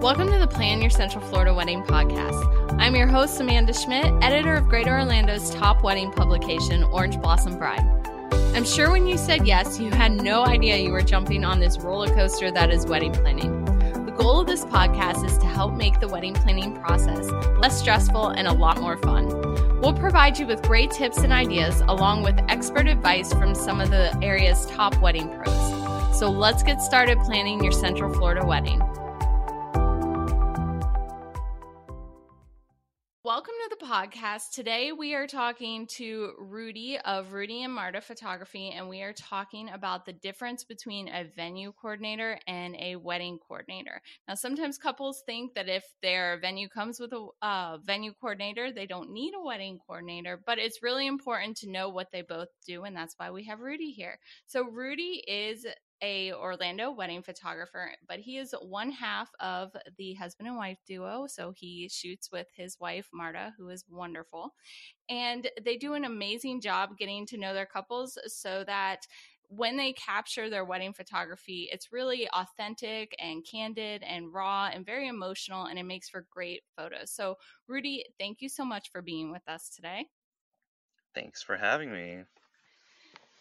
Welcome to the Plan Your Central Florida Wedding podcast. I'm your host, Amanda Schmidt, editor of Greater Orlando's top wedding publication, Orange Blossom Bride. I'm sure when you said yes, you had no idea you were jumping on this roller coaster that is wedding planning. The goal of this podcast is to help make the wedding planning process less stressful and a lot more fun. We'll provide you with great tips and ideas, along with expert advice from some of the area's top wedding pros. So let's get started planning your Central Florida wedding. Podcast. Today we are talking to Rudy of Rudy and Marta Photography, and we are talking about the difference between a venue coordinator and a wedding coordinator. Now, sometimes couples think that if their venue comes with a uh, venue coordinator, they don't need a wedding coordinator, but it's really important to know what they both do, and that's why we have Rudy here. So, Rudy is a Orlando wedding photographer, but he is one half of the husband and wife duo. So he shoots with his wife Marta, who is wonderful, and they do an amazing job getting to know their couples so that when they capture their wedding photography, it's really authentic and candid and raw and very emotional, and it makes for great photos. So, Rudy, thank you so much for being with us today. Thanks for having me.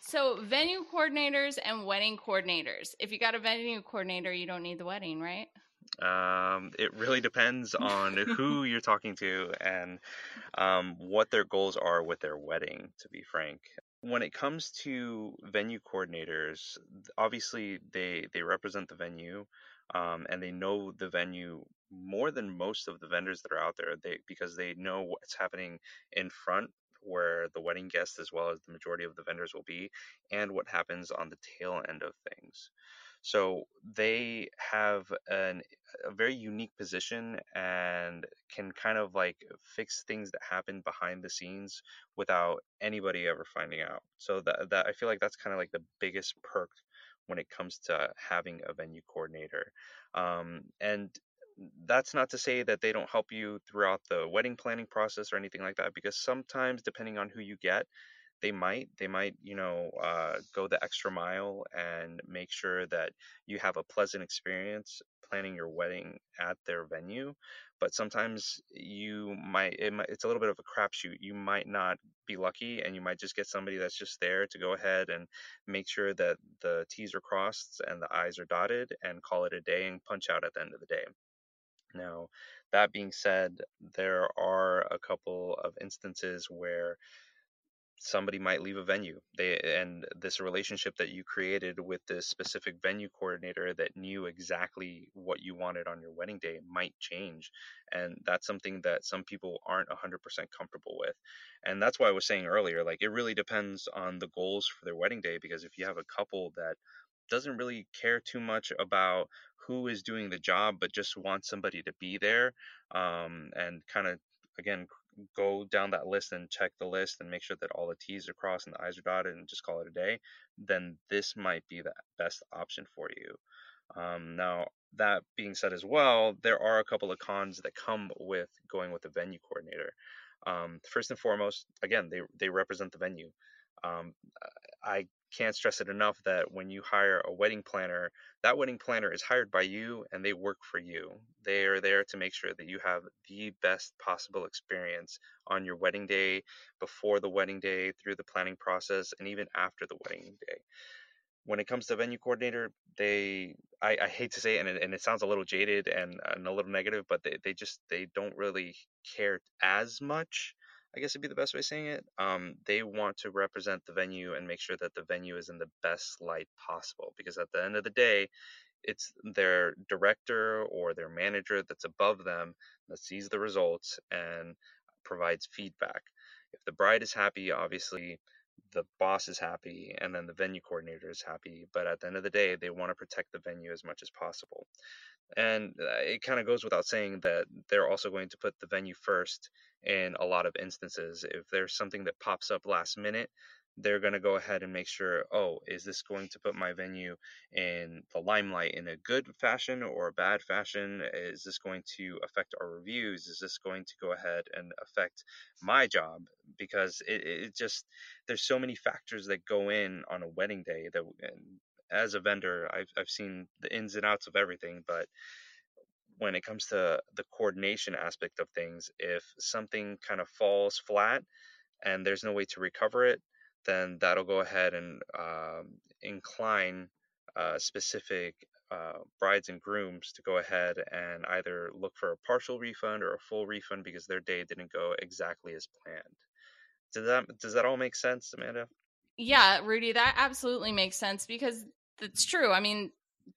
So, venue coordinators and wedding coordinators. If you got a venue coordinator, you don't need the wedding, right? Um, it really depends on who you're talking to and um, what their goals are with their wedding, to be frank. When it comes to venue coordinators, obviously they, they represent the venue um, and they know the venue more than most of the vendors that are out there they, because they know what's happening in front where the wedding guests as well as the majority of the vendors will be and what happens on the tail end of things. So they have an, a very unique position and can kind of like fix things that happen behind the scenes without anybody ever finding out. So that, that i feel like that's kind of like the biggest perk when it comes to having a venue coordinator. Um, and that's not to say that they don't help you throughout the wedding planning process or anything like that because sometimes depending on who you get they might they might you know uh, go the extra mile and make sure that you have a pleasant experience planning your wedding at their venue but sometimes you might, it might it's a little bit of a crapshoot. You might not be lucky and you might just get somebody that's just there to go ahead and make sure that the t's are crossed and the i's are dotted and call it a day and punch out at the end of the day now, that being said, there are a couple of instances where somebody might leave a venue. They and this relationship that you created with this specific venue coordinator that knew exactly what you wanted on your wedding day might change and that's something that some people aren't 100% comfortable with. And that's why i was saying earlier like it really depends on the goals for their wedding day because if you have a couple that doesn't really care too much about who is doing the job, but just wants somebody to be there um, and kind of, again, go down that list and check the list and make sure that all the T's are crossed and the I's are dotted and just call it a day, then this might be the best option for you. Um, now, that being said as well, there are a couple of cons that come with going with a venue coordinator. Um, first and foremost, again, they, they represent the venue. Um, I can't stress it enough that when you hire a wedding planner, that wedding planner is hired by you and they work for you. They are there to make sure that you have the best possible experience on your wedding day, before the wedding day, through the planning process, and even after the wedding day. When it comes to venue coordinator, they I, I hate to say it and, it and, it sounds a little jaded and, and a little negative, but they, they just they don't really care as much I guess would be the best way of saying it. Um, they want to represent the venue and make sure that the venue is in the best light possible because at the end of the day, it's their director or their manager that's above them that sees the results and provides feedback. If the bride is happy, obviously the boss is happy and then the venue coordinator is happy. But at the end of the day, they want to protect the venue as much as possible. And uh, it kind of goes without saying that they're also going to put the venue first in a lot of instances. If there's something that pops up last minute, they're going to go ahead and make sure oh is this going to put my venue in the limelight in a good fashion or a bad fashion? Is this going to affect our reviews? Is this going to go ahead and affect my job? Because it, it just there's so many factors that go in on a wedding day that as a vendor I've, I've seen the ins and outs of everything but when it comes to the coordination aspect of things, if something kind of falls flat and there's no way to recover it, then that'll go ahead and um, incline uh, specific uh, brides and grooms to go ahead and either look for a partial refund or a full refund because their day didn't go exactly as planned. Does that does that all make sense, Amanda? Yeah, Rudy, that absolutely makes sense because that's true. I mean,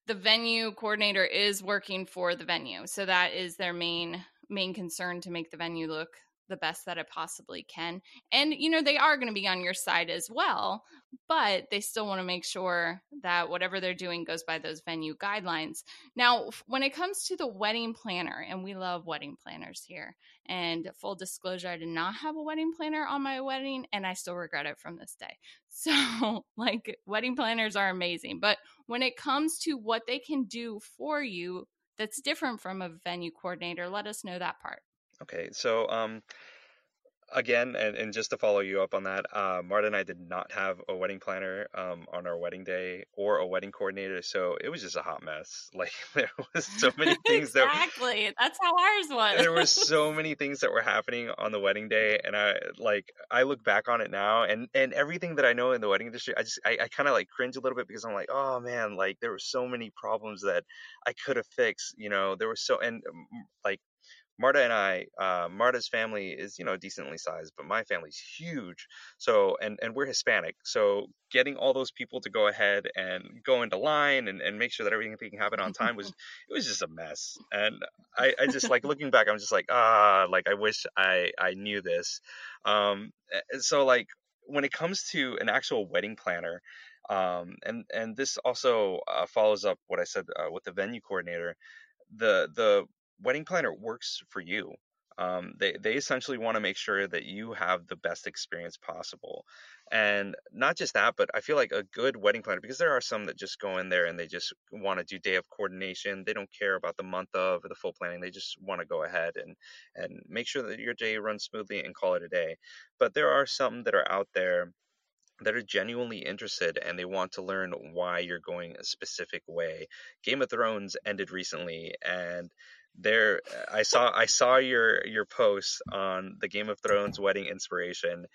the venue coordinator is working for the venue, so that is their main main concern to make the venue look the best that it possibly can. And, you know, they are going to be on your side as well, but they still want to make sure that whatever they're doing goes by those venue guidelines. Now, when it comes to the wedding planner, and we love wedding planners here, and full disclosure, I did not have a wedding planner on my wedding, and I still regret it from this day. So, like, wedding planners are amazing. But when it comes to what they can do for you, that's different from a venue coordinator, let us know that part. Okay, so um, again, and, and just to follow you up on that, uh, Marta and I did not have a wedding planner um, on our wedding day or a wedding coordinator, so it was just a hot mess. Like there was so many things that exactly that's how ours was. there were so many things that were happening on the wedding day, and I like I look back on it now, and and everything that I know in the wedding industry, I just I, I kind of like cringe a little bit because I'm like, oh man, like there were so many problems that I could have fixed. You know, there were so and like Marta and I, uh, Marta's family is you know decently sized, but my family's huge. So and and we're Hispanic, so getting all those people to go ahead and go into line and, and make sure that everything can happen on time was it was just a mess. And I, I just like looking back, I'm just like ah, like I wish I I knew this. Um, so like when it comes to an actual wedding planner, um, and and this also uh, follows up what I said uh, with the venue coordinator. The the wedding planner works for you. Um, they they essentially want to make sure that you have the best experience possible, and not just that, but I feel like a good wedding planner because there are some that just go in there and they just want to do day of coordination. They don't care about the month of or the full planning. They just want to go ahead and and make sure that your day runs smoothly and call it a day. But there are some that are out there that are genuinely interested and they want to learn why you're going a specific way. Game of Thrones ended recently and there I saw I saw your your post on the Game of Thrones wedding inspiration.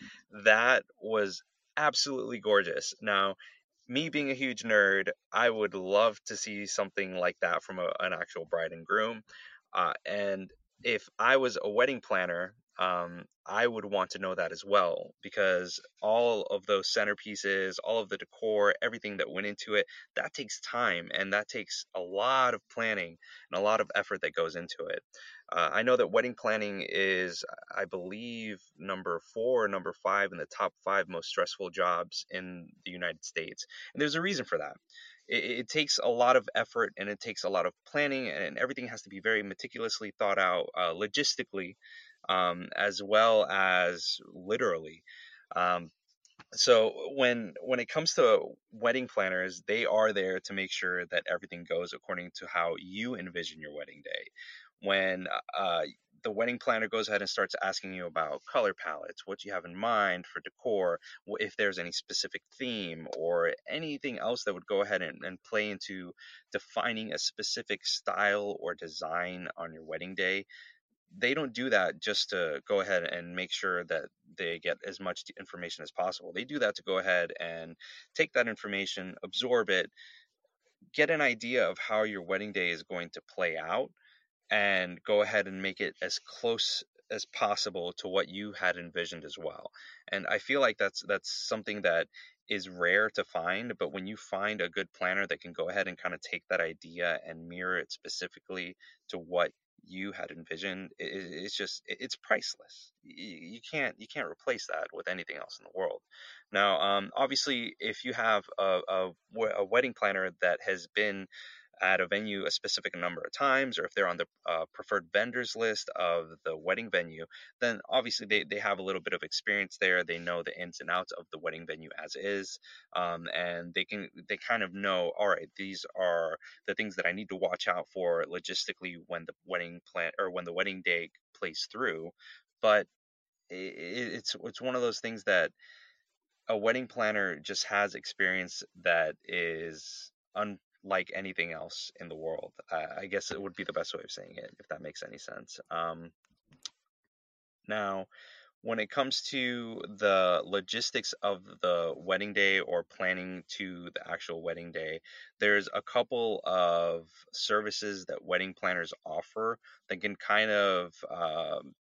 That was absolutely gorgeous. Now, me being a huge nerd, I would love to see something like that from a, an actual bride and groom. Uh, and if I was a wedding planner um, I would want to know that as well because all of those centerpieces, all of the decor, everything that went into it, that takes time and that takes a lot of planning and a lot of effort that goes into it. Uh, I know that wedding planning is, I believe, number four or number five in the top five most stressful jobs in the United States. And there's a reason for that it, it, takes a lot of effort and it takes a lot of planning and everything has to be very meticulously thought out uh, logistically um, as well as literally. Um, so when when it comes to wedding planners, they are there to make sure that everything goes according to how you envision your wedding day. When uh, the wedding planner goes ahead and starts asking you about color palettes, what you have in mind for decor, if there's any specific theme or anything else that would go ahead and, and play into defining a specific style or design on your wedding day, they don't do that just to go ahead and make sure that they get as much information as possible. They do that to go ahead and take that information, absorb it, get an idea of how your wedding day is going to play out, and go ahead and make it as close as possible to what you had envisioned as well. And I feel like that's that's something that is rare to find, but when you find a good planner that can go ahead and kind of take that idea and mirror it specifically to what you had envisioned it, it's just it's priceless. You, can't you can't replace that with anything else in the world. Now um, obviously if you have a, a, a wedding planner that has been at a venue a specific number of times, or if they're on the uh, preferred vendors list of the wedding venue, then obviously they, they have a little bit of experience there. They know the ins and outs of the wedding venue as is, um, and they can they kind of know, all right, these are the things that I need to watch out for logistically when the wedding plan or when the wedding day plays through. But it, it's it's one of those things that a wedding planner just has experience that is un like anything else in the world. Uh, I guess it would be the best way of saying it, if that makes any sense. Um, now, when it comes to the logistics of the wedding day or planning to the actual wedding day, there's a couple of services that wedding planners offer that can kind of, um,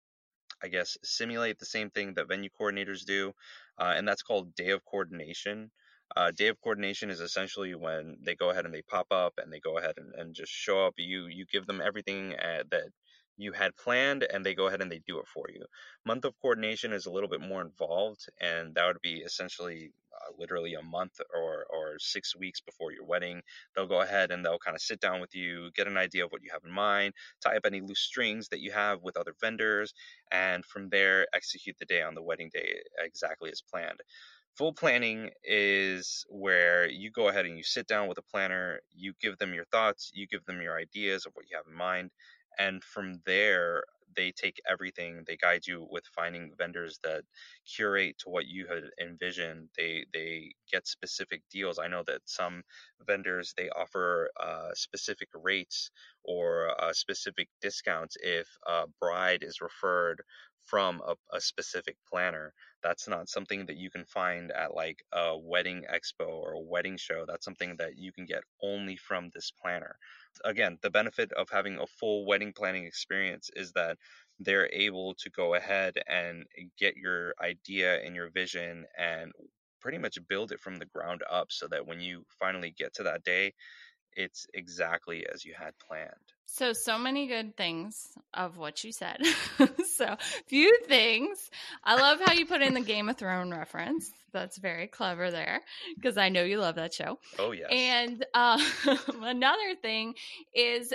I guess, simulate the same thing that venue coordinators do, uh, and that's called day of coordination. Uh, day of coordination is essentially when they go ahead and they pop up and they go ahead and, and just show up. You you give them everything uh, that you had planned and they go ahead and they do it for you. Month of coordination is a little bit more involved, and that would be essentially uh, literally a month or, or six weeks before your wedding. They'll go ahead and they'll kind of sit down with you, get an idea of what you have in mind, tie up any loose strings that you have with other vendors, and from there, execute the day on the wedding day exactly as planned. Full planning is where you go ahead and you sit down with a planner, you give them your thoughts, you give them your ideas of what you have in mind, and from there they take everything they guide you with finding vendors that curate to what you had envisioned they they get specific deals. I know that some vendors they offer uh, specific rates or uh, specific discounts if a bride is referred from a, a specific planner that's not something that you can find at like a wedding expo or a wedding show that's something that you can get only from this planner again, the benefit of having a full wedding planning experience is that they're able to go ahead and get your idea and your vision and pretty much build it from the ground up so that when you finally get to that day, it's exactly as you had planned. So, so many good things of what you said. so, few things. I love how you put in the Game of Thrones reference. That's very clever there because I know you love that show. Oh, yes. And uh, another thing is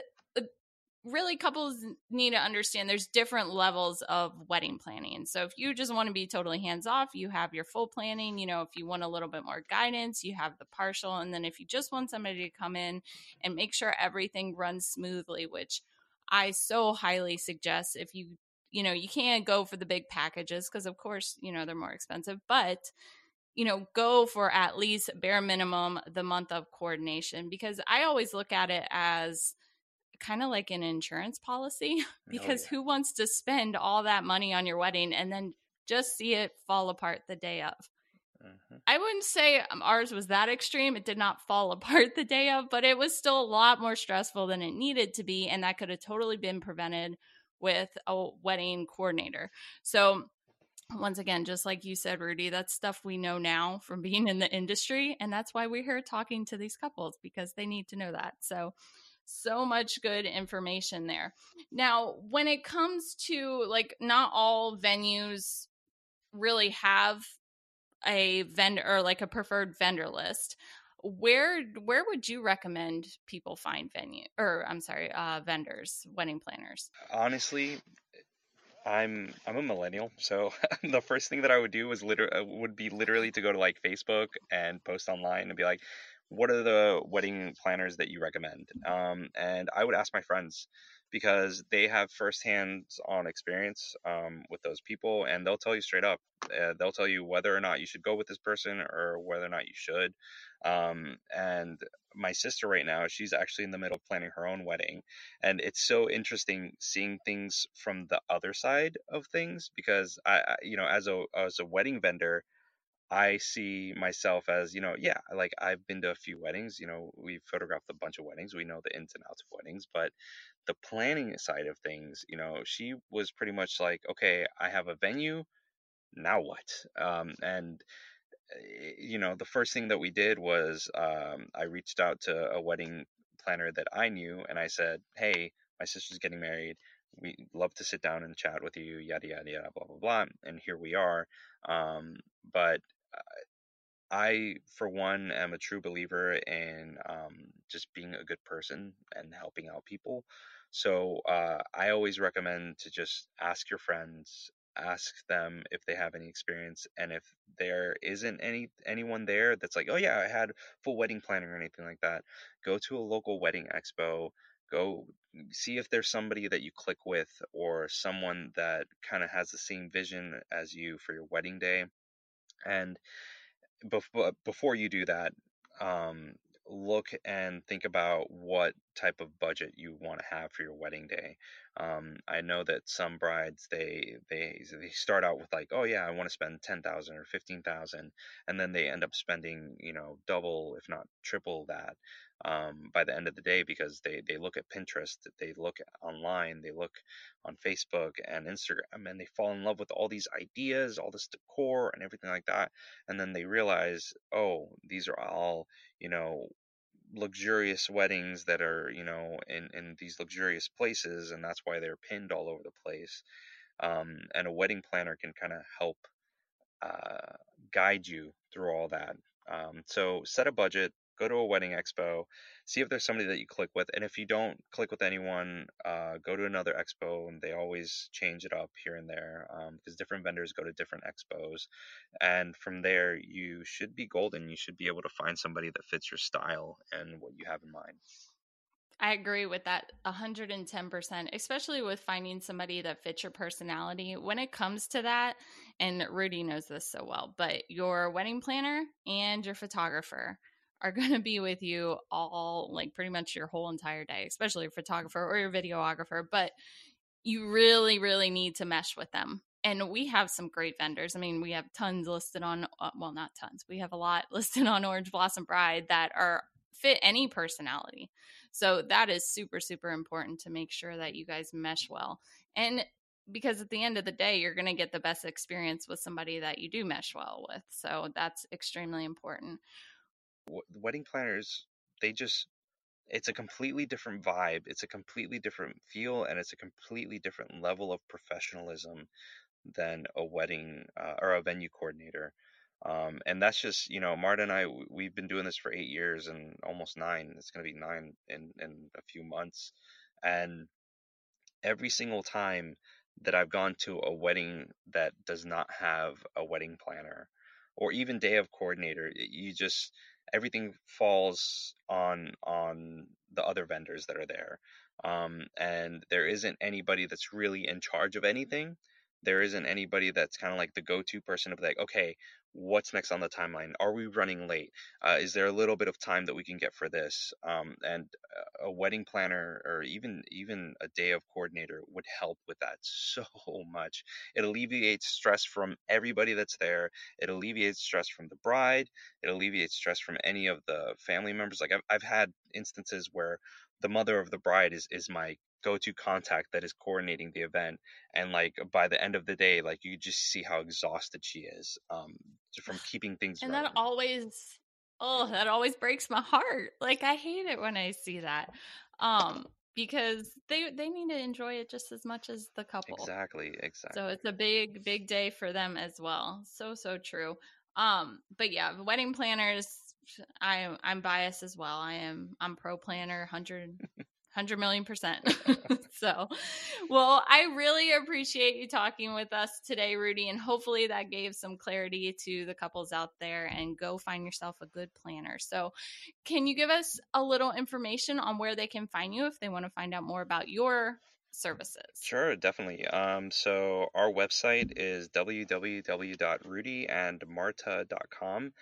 really couples need to understand there's different levels of wedding planning. So if you just want to be totally hands off, you have your full planning. You know, if you want a little bit more guidance, you have the partial. And then if you just want somebody to come in and make sure everything runs smoothly, which I so highly suggest if you, you know, you can't go for the big packages because, of course, you know, they're more expensive, but you know, go for at least bare minimum the month of coordination because I always look at it as kind of like an insurance policy because yeah. who wants to spend all that money on your wedding and then just see it fall apart the day of? Mm-hmm. I wouldn't say um, ours was that extreme. It did not fall apart the day of, but it was still a lot more stressful than it needed to be. And that could have totally been prevented with a wedding coordinator. So, once again, just like you said, Rudy, that's stuff we know now from being in the industry. And that's why we're here talking to these couples because they need to know that. So, so much good information there. Now, when it comes to like not all venues really have a vendor or like a preferred vendor list, where where would you recommend people find venue or I'm sorry, uh vendors, wedding planners? Honestly, I'm I'm a millennial, so the first thing that I would do was liter- uh, would be literally to go to like Facebook and post online and be like, what are the wedding planners that you recommend? Um, and I would ask my friends because they have firsthand on experience um, with those people, and they'll tell you straight up. Uh, they'll tell you whether or not you should go with this person or whether or not you should. Um, and my sister right now, she's actually in the middle of planning her own wedding, and it's so interesting seeing things from the other side of things because I, I you know, as a as a wedding vendor. I see myself as, you know, yeah, like I've been to a few weddings, you know, we've photographed a bunch of weddings. We know the ins and outs of weddings, but the planning side of things, you know, she was pretty much like, okay, I have a venue, now what? Um, and eh, you know, the first thing that we did was um, I reached out to a wedding planner that I knew and I said, hey, my sister's getting married. We love to sit down and chat with you, yada, yada, yada, blah, blah, blah. And here we are. Um, but I, for one, am a true believer in um, just being a good person and helping out people. So uh, I always recommend to just ask your friends, ask them if they have any experience, and if there isn't any anyone there that's like, oh yeah, I had full wedding planning or anything like that, go to a local wedding expo. Go see if there's somebody that you click with or someone that kind of has the same vision as you for your wedding day and before before you do that, um, look and think about what type of budget you want to have for your wedding day. Um, I know that some brides they they they start out with like, oh yeah, I want to spend ten thousand or fifteen thousand, and then they end up spending you know double if not triple that um, by the end of the day because they they look at Pinterest, they look online, they look on Facebook and Instagram, and they fall in love with all these ideas, all this decor and everything like that, and then they realize, oh, these are all you know luxurious weddings that are you know in in these luxurious places and that's why they're pinned all over the place um, and a wedding planner can kind of help uh, guide you through all that um, so set a budget go to a wedding expo, see if there's somebody that you click with. And if you don't click with anyone, uh, go to another expo, and they always change it up here and there because um, different vendors go to different expos. And from there, you should be golden. You should be able to find somebody that fits your style and what you have in mind. I agree with that 110%, especially with finding somebody that fits your personality. When it comes to that, and Rudy knows this so well, but your wedding planner and your photographer are going to be with you all like pretty much your whole entire day, especially your photographer or your videographer. But you really, really need to mesh with them. And we have some great vendors. I mean, we have tons listed on, uh, well, not tons, we have a lot listed on Orange Blossom Bride that are fit any personality. So that is super, super important to make sure that you guys mesh well. And because at the end of the day, you're going to get the best experience with somebody that you do mesh well with. So that's extremely important wedding planners they just it's a completely different vibe it's a completely different feel and it's a completely different level of professionalism than a wedding uh, or a venue coordinator um, and that's just you know marta and i we've been doing this for eight years and almost nine it's going to be nine in in a few months and every single time that i've gone to a wedding that does not have a wedding planner or even day of coordinator you just everything falls on on the other vendors that are there um, and there isn't anybody that's really in charge of anything. There isn't anybody that's kind of like the go-to person of like okay what's next on the timeline? Are we running late? Uh, is there a little bit of time that we can get for this? Um, and a wedding planner or even even a day of coordinator would help with that so much. It alleviates stress from everybody that's there. It alleviates stress from the bride. It alleviates stress from any of the family members. Like i've, I've had instances where the mother of the bride is is my go-to contact that is coordinating the event and like by the end of the day like you just see how exhausted she is um from keeping things and that always oh that always breaks my heart like i hate it when i see that um because they they need to enjoy it just as much as the couple. Exactly exactly. so it's a big big day for them as well. So so true. Um but yeah wedding planners I I'm biased as well. I am I'm pro planner 100 100 million percent. so, well, I really appreciate you talking with us today, Rudy, and hopefully that gave some clarity to the couples out there and go find yourself a good planner. So, can you give us a little information on where they can find you if they want to find out more about your services? Sure, definitely. Um, so, our website is www.rudyandmarta.com.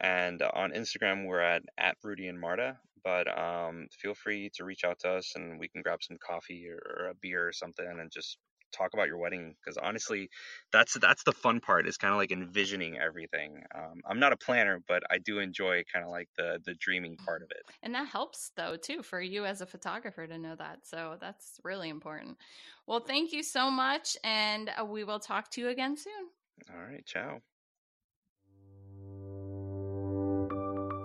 And on Instagram, we're at, at Rudy and Marta. But um, feel free to reach out to us and we can grab some coffee or, or a beer or something and just talk about your wedding because honestly that's that's the fun part is kind of like envisioning everything. Um, i'm not a planner but i do enjoy kind of like the the dreaming part of it. And that helps though too for you as a photographer to know that so that's really important. Well thank you so much and uh, we will talk to you again soon. All right ciao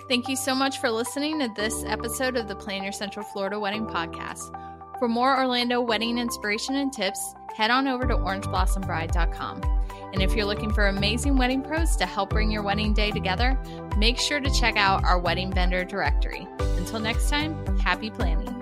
Thank you so much for listening to this episode of the Plan Your Central Florida Wedding Podcast. For more Orlando wedding inspiration and tips, head on over to orangeblossombride.com. And if you're looking for amazing wedding pros to help bring your wedding day together, make sure to check out our wedding vendor directory. Until next time, happy planning.